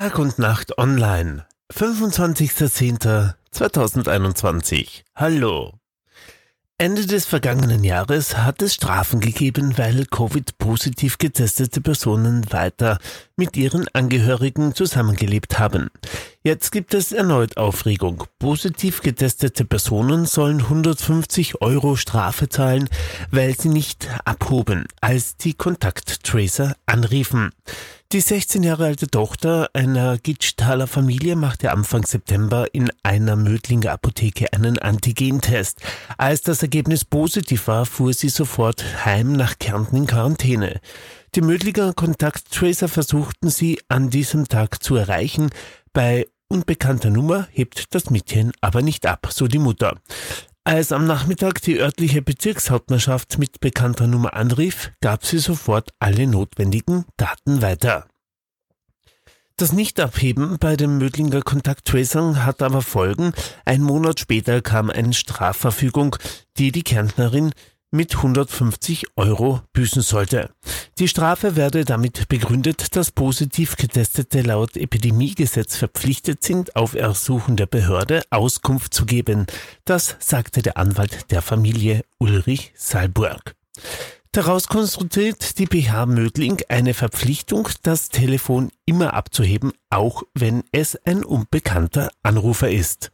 Tag und Nacht online. 25.10.2021. Hallo. Ende des vergangenen Jahres hat es Strafen gegeben, weil Covid-positiv getestete Personen weiter mit ihren Angehörigen zusammengelebt haben. Jetzt gibt es erneut Aufregung. Positiv getestete Personen sollen 150 Euro Strafe zahlen, weil sie nicht abhoben, als die Kontakttracer anriefen. Die 16 Jahre alte Tochter einer Gitschtaler Familie machte Anfang September in einer Mödlinger Apotheke einen Antigentest. Als das Ergebnis positiv war, fuhr sie sofort heim nach Kärnten in Quarantäne. Die Mödlinger Kontakttracer versuchten sie an diesem Tag zu erreichen. Bei unbekannter Nummer hebt das Mädchen aber nicht ab, so die Mutter. Als am Nachmittag die örtliche Bezirkshauptmannschaft mit bekannter Nummer anrief, gab sie sofort alle notwendigen Daten weiter. Das Nichtabheben bei dem Mödlinger Kontakttracing hat aber Folgen. Ein Monat später kam eine Strafverfügung, die die Kärntnerin mit 150 Euro büßen sollte. Die Strafe werde damit begründet, dass positiv Getestete laut Epidemiegesetz verpflichtet sind, auf Ersuchen der Behörde Auskunft zu geben. Das sagte der Anwalt der Familie Ulrich Salburg. Daraus konstruiert die BH Mödling eine Verpflichtung, das Telefon immer abzuheben, auch wenn es ein unbekannter Anrufer ist.